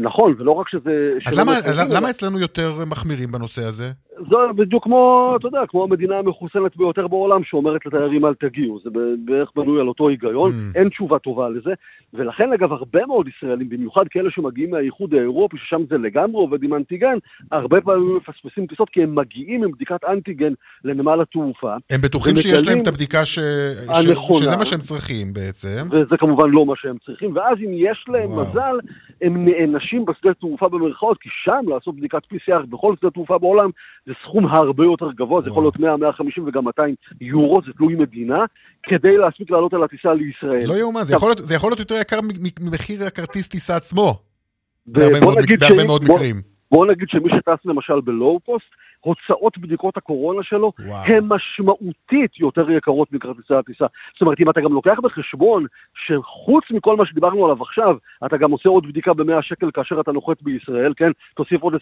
נכון, ולא רק שזה... אז למה, למה אצלנו יותר מחמירים בנושא הזה? זה בדיוק כמו, אתה יודע, כמו המדינה המחוסנת ביותר בעולם שאומרת לתיירים אל תגיעו. זה בערך בנוי על אותו היגיון, mm. אין תשובה טובה לזה. ולכן, אגב, הרבה מאוד ישראלים, במיוחד כאלה שמגיעים מהאיחוד האירופי, ששם זה לגמרי עובד עם אנטיגן, הרבה פעמים מפספסים טיסות כי הם מגיעים עם בדיקת אנטיגן לנמל התעופה. הם בטוחים שיש להם את הבדיקה ש... הנכונה, שזה מה שהם צריכים בעצם. וזה כמובן לא מה שהם צריכים, ואז אם יש להם וואו. מזל, הם נענשים בשדה תעופה במרכאות, כי שם לעשות בדיקת PCR בכל שדה תעופה בעולם, זה סכום הרבה יותר גבוה, זה יכול להיות 100, 150 וגם 200 יורו, זה תלוי מדינה, כדי להספיק לעלות על הטיסה לישראל. לא יאומן, זה, זה יכול להיות יותר יקר ממחיר הכרטיס טיסה עצמו. בהרבה מאוד, מקרים. בוא נגיד שמי שטס למשל בלואו פוסט, הוצאות בדיקות הקורונה שלו הן משמעותית יותר יקרות מכרטיסי הטיסה. זאת אומרת, אם אתה גם לוקח בחשבון שחוץ מכל מה שדיברנו עליו עכשיו, אתה גם עושה עוד בדיקה ב-100 שקל כאשר אתה נוחת בישראל, כן? תוסיף עוד 25-30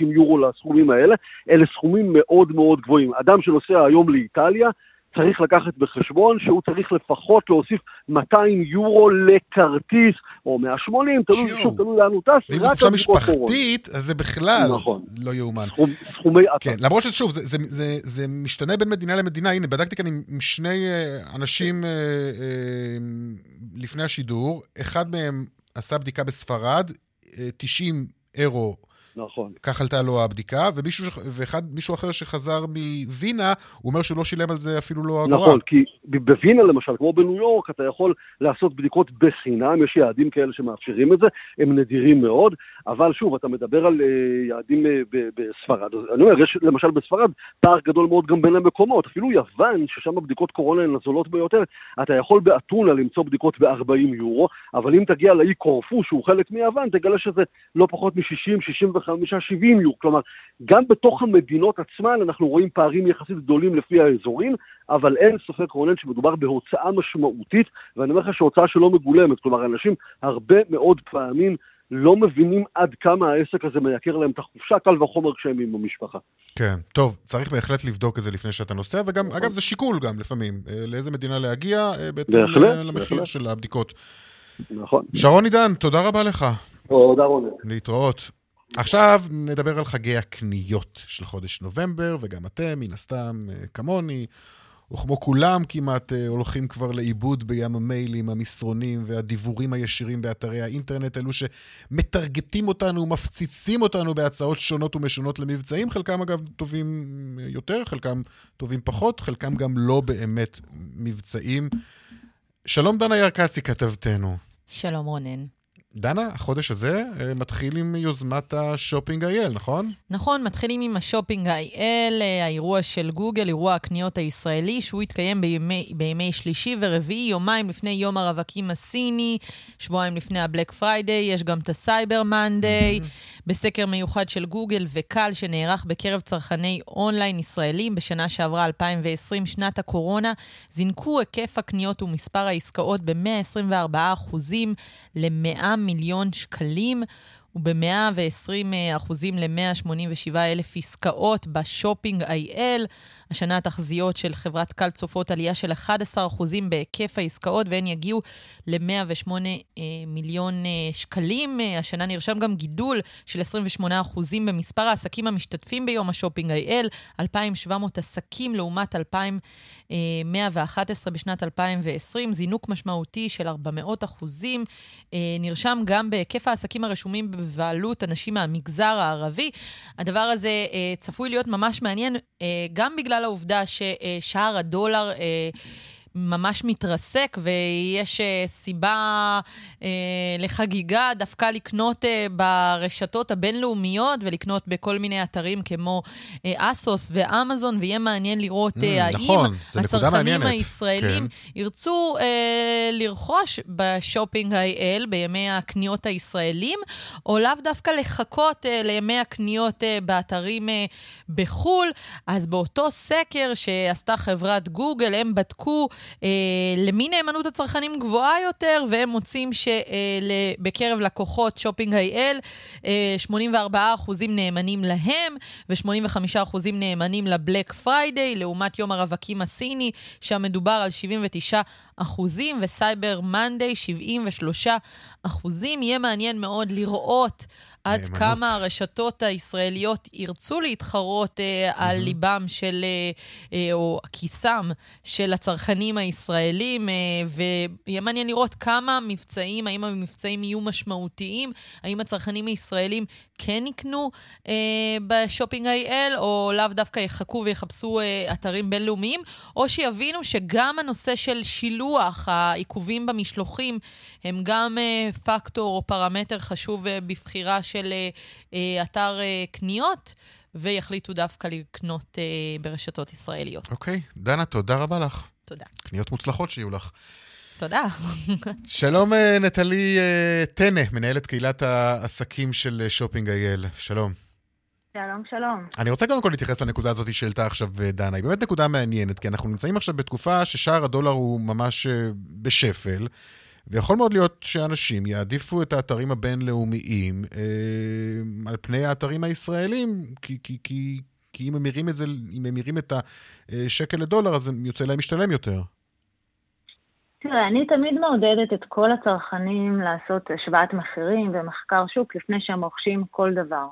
יורו לסכומים האלה, אלה סכומים מאוד מאוד גבוהים. אדם שנוסע היום לאיטליה, צריך לקחת בחשבון שהוא צריך לפחות להוסיף 200 יורו לכרטיס, או 180, תלוי, שוב, תלוי לאן הוא טס, רק על בדיקות משפחתית, אז זה בכלל נכון. לא יאומן. סכום, סכומי עתק. כן, למרות ששוב, זה, זה, זה, זה משתנה בין מדינה למדינה. הנה, בדקתי כאן עם, שני uh, אנשים uh, uh, לפני השידור, אחד מהם עשה בדיקה בספרד, 90 אירו נכון. כך עלתה לו הבדיקה, ומישהו, ואחד, מישהו אחר שחזר מווינה, הוא אומר שהוא לא שילם על זה אפילו לא אגורה. נכון, כי בווינה למשל, כמו בניו יורק, אתה יכול לעשות בדיקות בחינם, יש יעדים כאלה שמאפשרים את זה, הם נדירים מאוד, אבל שוב, אתה מדבר על uh, יעדים uh, בספרד. אני אומר, יש למשל בספרד פער גדול מאוד גם בין המקומות, אפילו יוון, ששם בדיקות קורונה הן הזולות ביותר, אתה יכול באתונה למצוא בדיקות ב-40 יורו, אבל אם תגיע לאי קורפו, שהוא חלק מיוון, תגלה שזה לא פחות מ-60, 65-70 יורו. כלומר, גם בתוך המדינות עצמן אנחנו רואים פערים יחסית גדולים לפי האזורים, אבל אין ספק, רונן, שמדובר בהוצאה משמעותית, ואני אומר לך שהוצאה שלא מגולמת. כלומר, אנשים הרבה מאוד פעמים לא מבינים עד כמה העסק הזה מייקר להם את החופשה, קל וחומר כשהם עם המשפחה. כן, טוב, צריך בהחלט לבדוק את זה לפני שאתה נוסע, וגם, נכון. אגב, זה שיקול גם לפעמים, אה, לאיזה מדינה להגיע, אה, בהתאם למחיר של הבדיקות. נכון. שרון עידן, תודה רבה לך. תודה רונן. להתראות. עכשיו נדבר על חגי הקניות של חודש נובמבר, וגם אתם, מן הסתם, אה, כמוני, וכמו כולם כמעט, אה, הולכים כבר לאיבוד בים המיילים, המסרונים והדיבורים הישירים באתרי האינטרנט, אלו שמטרגטים אותנו, מפציצים אותנו בהצעות שונות ומשונות למבצעים, חלקם אגב טובים יותר, חלקם טובים פחות, חלקם גם לא באמת מבצעים. שלום דנה ירקצי, כתבתנו. שלום רונן. דנה, החודש הזה אה, מתחיל עם יוזמת ה Shopping IL, נכון? נכון, מתחילים עם ה Shopping IL, אה, האירוע של גוגל, אירוע הקניות הישראלי, שהוא יתקיים בימי, בימי שלישי ורביעי, יומיים לפני יום הרווקים הסיני, שבועיים לפני הבלק פריידיי, יש גם את הסייבר מנדיי. *laughs* בסקר מיוחד של גוגל וכאל שנערך בקרב צרכני אונליין ישראלים בשנה שעברה, 2020, שנת הקורונה, זינקו היקף הקניות ומספר העסקאות ב-124% ל-100 מיליון שקלים. וב-120 אחוזים ל-187 אלף עסקאות ב Shopping IL. השנה התחזיות של חברת כאל צופות עלייה של 11 אחוזים בהיקף העסקאות, והן יגיעו ל-108 אה, מיליון אה, שקלים. אה, השנה נרשם גם גידול של 28 אחוזים במספר העסקים המשתתפים ביום ה Shopping IL, 2,700 עסקים לעומת 2,111 בשנת 2020, זינוק משמעותי של 400 אחוזים. אה, נרשם גם בהיקף העסקים הרשומים בבעלות אנשים מהמגזר הערבי. הדבר הזה צפוי להיות ממש מעניין, גם בגלל העובדה ששער הדולר... ממש מתרסק, ויש uh, סיבה uh, לחגיגה דווקא לקנות uh, ברשתות הבינלאומיות ולקנות בכל מיני אתרים כמו uh, אסוס ואמזון, ויהיה מעניין לראות uh, האם נכון, הצרכנים הישראלים כן. ירצו uh, לרכוש ב Shopping IL בימי הקניות הישראלים, או לאו דווקא לחכות אה, לימי הקניות אה, באתרים אה, בחו"ל. אז באותו סקר שעשתה חברת גוגל, הם בדקו אה, למי נאמנות הצרכנים גבוהה יותר, והם מוצאים שבקרב אה, לקוחות Shopping IL, אה, 84% נאמנים להם, ו-85% נאמנים לבלק פריידיי, לעומת יום הרווקים הסיני, שם מדובר על 79 אחוזים, וסייבר מנדיי 73 אחוזים. יהיה מעניין מאוד לראות עד נאמנות. כמה הרשתות הישראליות ירצו להתחרות אה, mm-hmm. על ליבם של, אה, אה, או כיסם של הצרכנים הישראלים, אה, ויהיה מעניין לראות כמה מבצעים, האם המבצעים יהיו משמעותיים, האם הצרכנים הישראלים כן יקנו אה, בשופינג איי-אל, או לאו דווקא יחכו ויחפשו אה, אתרים בינלאומיים, או שיבינו שגם הנושא של שילוח, העיכובים במשלוחים, הם גם אה, פקטור או פרמטר חשוב אה, בבחירה של אה, אה, אתר אה, קניות. ויחליטו דווקא לקנות אה, ברשתות ישראליות. אוקיי, okay. דנה, תודה רבה לך. תודה. קניות מוצלחות שיהיו לך. תודה. שלום, אה, נטלי אה, טנא, מנהלת קהילת העסקים של שופינג אייל. שלום. שלום, שלום. אני רוצה קודם כל להתייחס לנקודה הזאת שהעלתה עכשיו דנה. היא באמת נקודה מעניינת, כי אנחנו נמצאים עכשיו בתקופה ששער הדולר הוא ממש בשפל. ויכול מאוד להיות שאנשים יעדיפו את האתרים הבינלאומיים אה, על פני האתרים הישראלים, כי, כי, כי, כי כי אם הם ממירים את זה, אם הם ממירים את השקל לדולר, אז יוצא להם משתלם יותר. תראה, אני תמיד מעודדת את כל הצרכנים לעשות השוואת מחירים ומחקר שוק לפני שהם רוכשים כל דבר.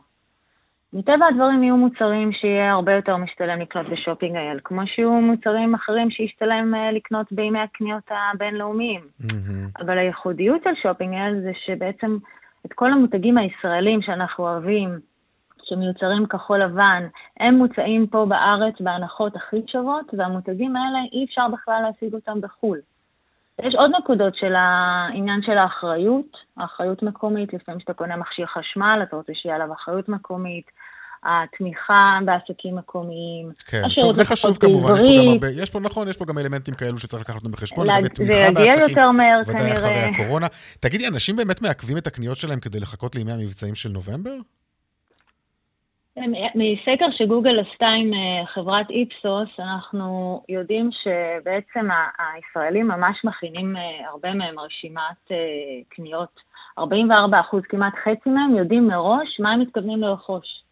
מטבע הדברים יהיו מוצרים שיהיה הרבה יותר משתלם לקנות ב Shopping IL, כמו שיהיו מוצרים אחרים שישתלם אה, לקנות בימי הקניות הבינלאומיים. Mm-hmm. אבל הייחודיות של Shopping IL זה שבעצם את כל המותגים הישראלים שאנחנו אוהבים, שמיוצרים כחול לבן, הם מוצאים פה בארץ בהנחות הכי שוות, והמותגים האלה אי אפשר בכלל להשיג אותם בחו"ל. יש עוד נקודות של העניין של האחריות, האחריות מקומית, לפעמים כשאתה קונה מכשיר חשמל, אתה רוצה שיהיה עליו אחריות מקומית, התמיכה בעסקים מקומיים. כן, טוב, זה חשוב כמובן, יש פה גם הרבה, יש פה, נכון, יש פה גם אלמנטים כאלו שצריך לקחת אותם בחשבון, לגבי תמיכה בעסקים, יותר מהר ודאי אחרי הקורונה. תגידי, אנשים באמת מעכבים את הקניות שלהם כדי לחכות לימי המבצעים של נובמבר? מסקר שגוגל עשתה עם אה, חברת איפסוס, אנחנו יודעים שבעצם הישראלים ממש מכינים אה, הרבה מהם רשימת אה, קניות. 44 אחוז, כמעט חצי מהם, יודעים מראש מה הם מתכוונים לרכוש.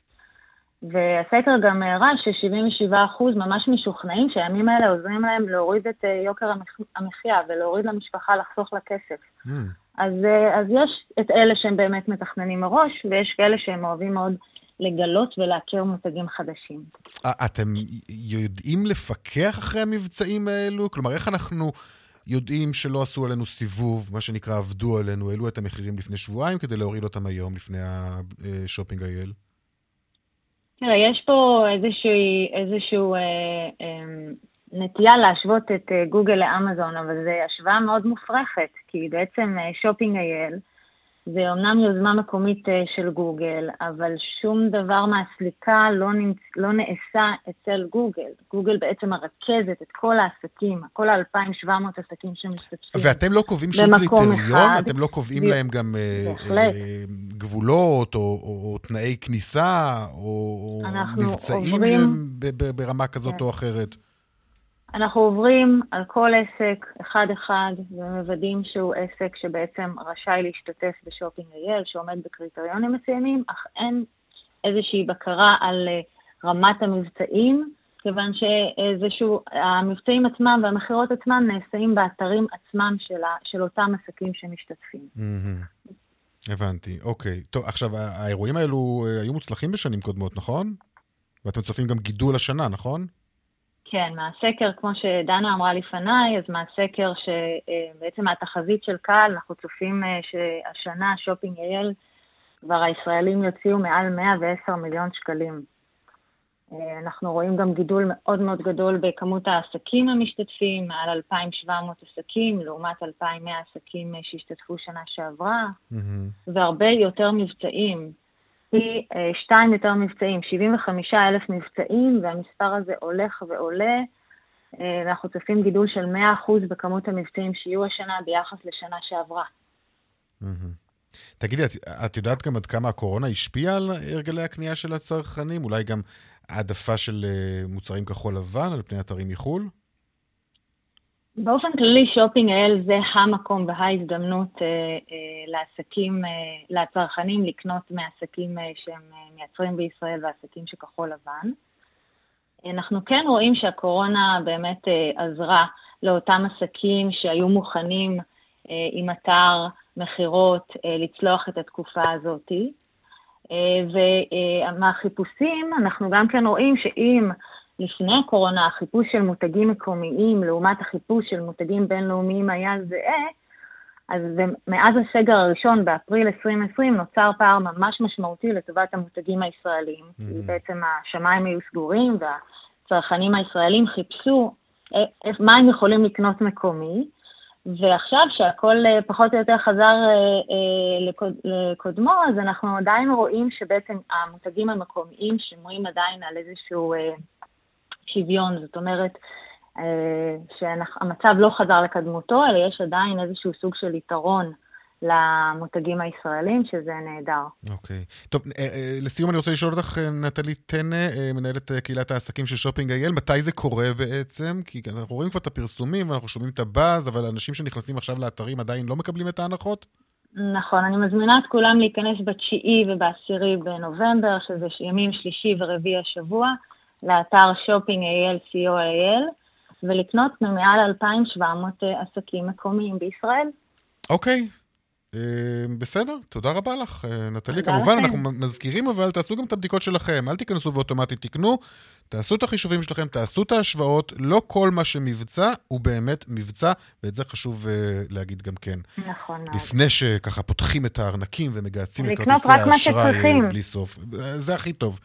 והסקר גם הראה ש-77% ממש משוכנעים שהימים האלה עוזרים להם להוריד את יוקר המחיה ולהוריד למשפחה לחסוך לה כסף. Mm. אז, אז יש את אלה שהם באמת מתכננים מראש, ויש כאלה שהם אוהבים מאוד לגלות ולהכיר מותגים חדשים. אתם יודעים לפקח אחרי המבצעים האלו? כלומר, איך אנחנו יודעים שלא עשו עלינו סיבוב, מה שנקרא עבדו עלינו, העלו את המחירים לפני שבועיים כדי להוריד אותם היום, לפני השופינג אייל? תראה, יש פה איזושהי, איזשהו אה, אה, נטייה להשוות את אה, גוגל לאמזון, אבל זו השוואה מאוד מופרכת, כי בעצם אה, Shopping IL, זה אומנם יוזמה מקומית אה, של גוגל, אבל שום דבר מהסליקה לא, נמצ... לא נעשה אצל גוגל. גוגל בעצם מרכזת את כל העסקים, כל ה-2,700 עסקים שמשתתפים ואתם לא קובעים שום קריטריון? אחד. אתם לא קובעים ב... להם גם אה, אה, גבולות או, או, או תנאי כניסה או מבצעים עוברים... ברמה כזאת כן. או אחרת? אנחנו עוברים על כל עסק אחד-אחד ומוודאים שהוא עסק שבעצם רשאי להשתתף ב Shopping IL, שעומד בקריטריונים מסוימים, אך אין איזושהי בקרה על אה, רמת המבצעים, כיוון שאיזשהו, המבצעים עצמם והמכירות עצמם נעשים באתרים עצמם של, ה, של אותם עסקים שמשתתפים. הבנתי, אוקיי. טוב, עכשיו, האירועים האלו אה, היו מוצלחים בשנים קודמות, נכון? ואתם צופים גם גידול השנה, נכון? כן, מהסקר, כמו שדנה אמרה לפניי, אז מהסקר שבעצם מהתחזית של קהל, אנחנו צופים אה, שהשנה שופינג אייל, כבר הישראלים יוציאו מעל 110 מיליון שקלים. אה, אנחנו רואים גם גידול מאוד מאוד גדול בכמות העסקים המשתתפים, מעל 2,700 עסקים, לעומת 2,100 עסקים אה, שהשתתפו שנה שעברה, mm-hmm. והרבה יותר מבצעים. פי אה, שתיים יותר מבצעים, 75 אלף מבצעים, והמספר הזה הולך ועולה. אה, ואנחנו צופים גידול של 100% בכמות המבצעים שיהיו השנה ביחס לשנה שעברה. תגידי, את יודעת גם עד כמה הקורונה השפיעה על הרגלי הקנייה של הצרכנים? אולי גם העדפה של אה, מוצרים כחול לבן על פני אתרים מחו"ל? באופן כללי שופינג אל זה המקום וההזדמנות אה, אה, לעסקים, אה, לצרכנים לקנות מעסקים אה, שהם אה, מייצרים בישראל ועסקים שכחול לבן. אנחנו כן רואים שהקורונה באמת אה, עזרה לאותם עסקים שהיו מוכנים אה, עם אתר מכירות אה, לצלוח את התקופה הזאת. אה, ומהחיפושים אנחנו גם כן רואים שאם לפני הקורונה החיפוש של מותגים מקומיים לעומת החיפוש של מותגים בינלאומיים היה זהה, אז מאז הסגר הראשון באפריל 2020 נוצר פער ממש משמעותי לטובת המותגים הישראלים. Mm-hmm. בעצם השמיים היו סגורים והצרכנים הישראלים חיפשו אה, מה הם יכולים לקנות מקומי, ועכשיו שהכל אה, פחות או יותר חזר אה, לקודמו, אז אנחנו עדיין רואים שבעצם המותגים המקומיים שמועים עדיין על איזשהו שוויון, זאת אומרת אה, שהמצב לא חזר לקדמותו, אלא יש עדיין איזשהו סוג של יתרון. למותגים הישראלים, שזה נהדר. אוקיי. Okay. טוב, אה, אה, לסיום אני רוצה לשאול אותך, נטלי טנא, מנהלת קהילת העסקים של שופינג אייל, מתי זה קורה בעצם? כי אנחנו רואים כבר את הפרסומים ואנחנו שומעים את הבאז, אבל אנשים שנכנסים עכשיו לאתרים עדיין לא מקבלים את ההנחות? נכון, אני מזמינה את כולם להיכנס בתשיעי ובעשירי בנובמבר, שזה ימים שלישי ורביעי השבוע. לאתר AL, ולקנות ממעל 2,700 עסקים מקומיים בישראל. אוקיי, אה, בסדר, תודה רבה לך, אה, נטלי. כמובן, לכם. אנחנו מזכירים, אבל תעשו גם את הבדיקות שלכם. אל תיכנסו ואוטומטית תקנו, תעשו את החישובים שלכם, תעשו את ההשוואות. לא כל מה שמבצע הוא באמת מבצע, ואת זה חשוב uh, להגיד גם כן. נכון. לפני שככה פותחים את הארנקים ומגהצים את כרטיסי האשראי בלי סוף. זה הכי טוב.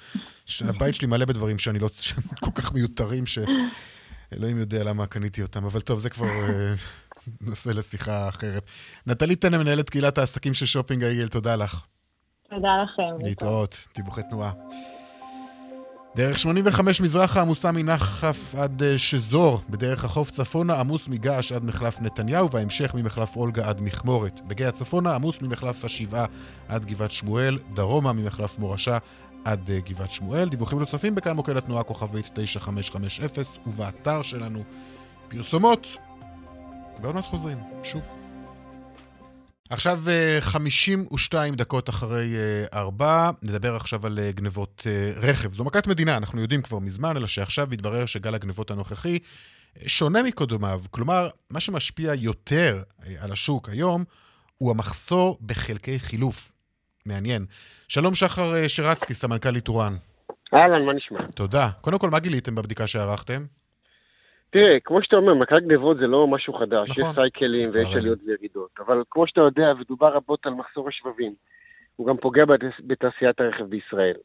הבית שלי מלא בדברים שאני לא... *laughs* שהם כל כך מיותרים, שאלוהים יודע למה קניתי אותם. אבל טוב, זה כבר... נושא לשיחה אחרת. נטלי טנא, מנהלת קהילת העסקים של שופינג העיגל, תודה לך. תודה לכם. להתראות, דיווחי תנועה. דרך 85 מזרחה עמוסה מנחף עד אה, שזור, בדרך החוף צפונה עמוס מגעש עד מחלף נתניהו, וההמשך ממחלף אולגה עד מכמורת. בגאה צפונה עמוס ממחלף השבעה עד גבעת שמואל, דרומה ממחלף מורשה עד אה, גבעת שמואל. דיווחים נוספים בכאן מוקד התנועה כוכבית 9550 ובאתר שלנו פרסומות בעוד מעט חוזרים, שוב. עכשיו 52 אה, דקות אחרי 4, אה, נדבר עכשיו על אה, גנבות רכב. זו מכת מדינה, אנחנו יודעים כבר מזמן, אלא שעכשיו מתברר שגל הגנבות הנוכחי שונה מקודמיו. כלומר, מה שמשפיע יותר על השוק היום הוא המחסור בחלקי חילוף. מעניין. שלום שחר שרצקי, סמנכ"ל איתורן. אהלן, מה נשמע? תודה. קודם כל, מה גיליתם בבדיקה שערכתם? תראה, כמו שאתה אומר, מכת גנבות זה לא משהו חדש, נכון. יש סייקלים ויש עליות וירידות, אבל כמו שאתה יודע, ודובר רבות על מחסור השבבים, הוא גם פוגע בתעשיית הרכב בישראל.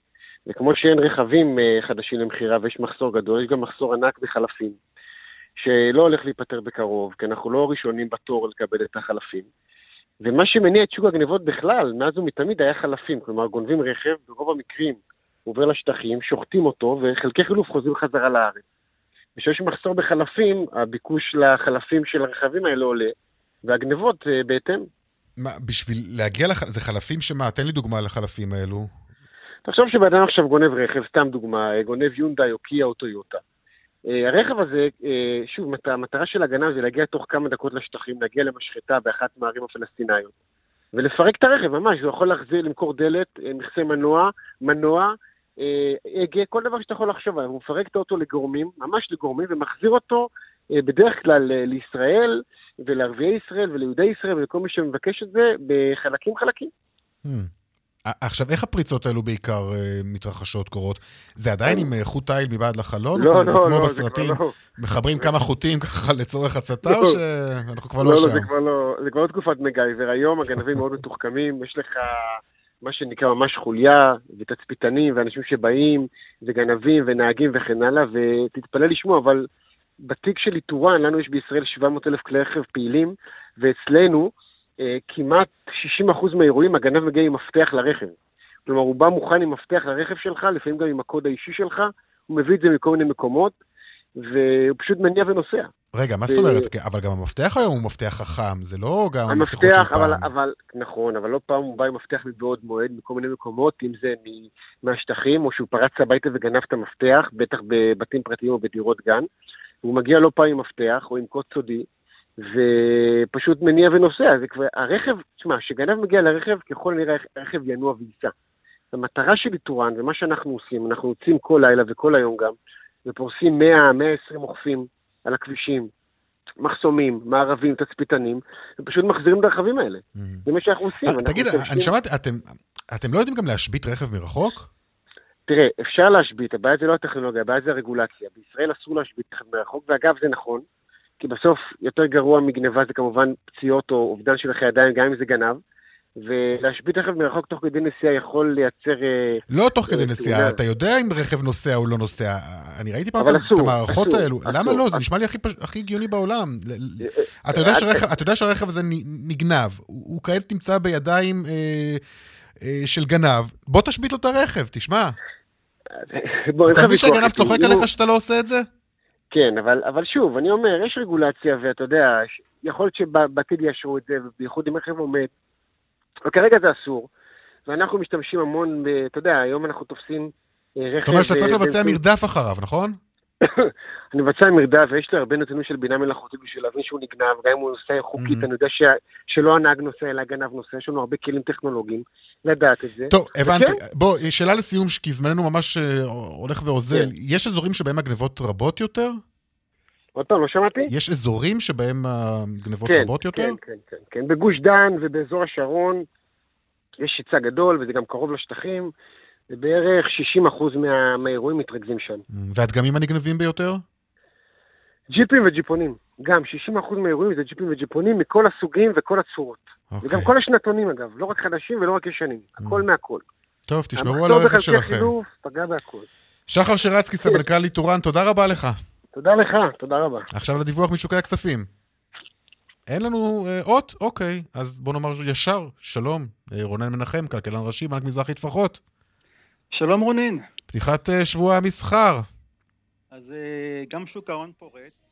וכמו שאין רכבים אה, חדשים למכירה ויש מחסור גדול, יש גם מחסור ענק בחלפים, שלא הולך להיפתר בקרוב, כי אנחנו לא ראשונים בתור לקבל את החלפים. ומה שמניע את שוק הגנבות בכלל, מאז ומתמיד היה חלפים, כלומר גונבים רכב, ברוב המקרים עובר לשטחים, שוחטים אותו, וחלקי חילוף חוזרים חזרה לארץ. וכשיש מחסור בחלפים, הביקוש לחלפים של הרכבים האלה עולה, והגנבות uh, בהתאם. מה, בשביל להגיע לח... זה חלפים שמה? תן לי דוגמה לחלפים האלו. תחשוב שבן אדם עכשיו גונב רכב, סתם דוגמה, אה, גונב יונדאי או קיה או טויוטה. Uh, הרכב הזה, uh, שוב, מת, המטרה של הגנב זה להגיע תוך כמה דקות לשטחים, להגיע למשחטה באחת מהערים הפלסטיניות, ולפרק את הרכב, ממש, הוא יכול להחזיר, למכור דלת, מכסה מנוע, מנוע, הגה, כל דבר שאתה יכול לחשוב עליו. הוא מפרק את האוטו לגורמים, ממש לגורמים, ומחזיר אותו אה, בדרך כלל אה, לישראל ולערביי ישראל וליהודי ישראל ולכל מי שמבקש את זה בחלקים חלקים. Hmm. עכשיו, איך הפריצות האלו בעיקר מתרחשות, קורות? זה עדיין עם חוט תיל מבעד לחלון? לא, לא, לא. כמו בסרטים, לא. מחברים כמה חוטים ככה לצורך הצתה, או שאנחנו כבר לא, לא שם? לא, זה כבר לא, זה כבר לא תקופת מגייבר. היום הגנבים מאוד מתוחכמים, יש לך מה שנקרא ממש חוליה, ותצפיתנים, ואנשים שבאים, וגנבים, ונהגים וכן הלאה, ותתפלא לשמוע, אבל בתיק של איתורן, לנו יש בישראל 700 אלף כלי רכב פעילים, ואצלנו אה, כמעט 60% מהאירועים הגנב מגיע עם מפתח לרכב. כלומר, הוא בא מוכן עם מפתח לרכב שלך, לפעמים גם עם הקוד האישי שלך, הוא מביא את זה מכל מיני מקומות, והוא פשוט מניע ונוסע. רגע, מה זאת אומרת? אבל גם המפתח היום הוא מפתח חכם, זה לא גם המפתחות של פעם. אבל, אבל, נכון, אבל לא פעם הוא בא עם מפתח מבעוד מועד, מכל מיני מקומות, אם זה מהשטחים, או שהוא פרץ הביתה וגנב את המפתח, בטח בבתים פרטיים או בדירות גן. הוא מגיע לא פעם עם מפתח, או עם קוד סודי, ופשוט מניע ונוסע. זה כבר, הרכב, תשמע, כשגנב מגיע לרכב, ככל הנראה הרכב ינוע וייסע. המטרה של איתורן, ומה שאנחנו עושים, אנחנו יוצאים כל לילה וכל היום גם, ופורסים 100-120 אוכפים על הכבישים, מחסומים, מערבים, תצפיתנים, ופשוט מחזירים את הרכבים האלה. Mm-hmm. זה מה שאנחנו עושים. תגיד, אני שמעתי, אתם לא יודעים גם להשבית רכב מרחוק? תראה, אפשר להשבית, הבעיה זה לא הטכנולוגיה, הבעיה זה הרגולציה. בישראל אסור להשבית רכב מרחוק, ואגב, זה נכון, כי בסוף יותר גרוע מגניבה זה כמובן פציעות או אובדן של חיי ידיים, גם אם זה גנב. ולהשבית רכב מרחוק תוך כדי נסיעה יכול לייצר... אה, לא תוך כדי אה, נסיעה, אתה יודע אם רכב נוסע או לא נוסע. אני ראיתי פעם את המערכות האלו. למה לא? זה נשמע לי הכי הגיוני בעולם. אה, אתה יודע שהרכב הזה נגנב, הוא כעת נמצא בידיים של גנב, בוא תשבית לו את הרכב, תשמע. *laughs* אתה מבין שהגנב צוחק עליך שאתה לא עושה את זה? כן, אבל, אבל שוב, אני אומר, יש רגולציה, ואתה יודע, יכול להיות שבעתיד יאשרו את זה, ובייחוד אם רכב עומד, אבל כרגע זה אסור, ואנחנו משתמשים המון, ב, אתה יודע, היום אנחנו תופסים אה, רכב... זאת אומרת שאתה צריך לבצע מרדף אחריו, נכון? *coughs* אני מבצע מרדף ויש לי הרבה נתונים של בינה מלאכותית בשביל להבין שהוא נגנב, גם אם הוא נוסע חוקית, אני יודע שלא הנהג נוסע אלא גנב נוסע, יש לנו הרבה כלים טכנולוגיים לדעת את זה. טוב, הבנתי. בוא, שאלה לסיום, כי זמננו ממש אה, הולך ואוזל. כן. יש אזורים שבהם הגנבות רבות יותר? עוד פעם, לא שמעתי? יש אזורים שבהם הגנבות כן, רבות יותר? כן, כן, כן, כן. בגוש דן ובאזור השרון יש היצע גדול, וזה גם קרוב לשטחים. ובערך 60% מה, מהאירועים מתרכזים שם. והדגמים הנגנבים ביותר? ג'יפים וג'יפונים. גם 60% מהאירועים זה ג'יפים וג'יפונים מכל הסוגים וכל הצורות. Okay. אוקיי. וגם כל השנתונים אגב, לא רק חדשים ולא רק ישנים, הכל מהכל. טוב, תשמרו על הרכב שלכם. המחסור בחלקי חילוף פגע בהכל. שחר שרצקי, סמנכ"ל ליטורן, תודה רבה לך. תודה לך, תודה רבה. עכשיו לדיווח משוקי הכספים. אין לנו אה, אות? אוקיי, אז בוא נאמר ישר, שלום, אה, רונן מנחם, כלכלן ראשי, בנק מזרחי טפחות. שלום רונן. פתיחת אה, שבוע המסחר. אז אה, גם שוק ההון פורט.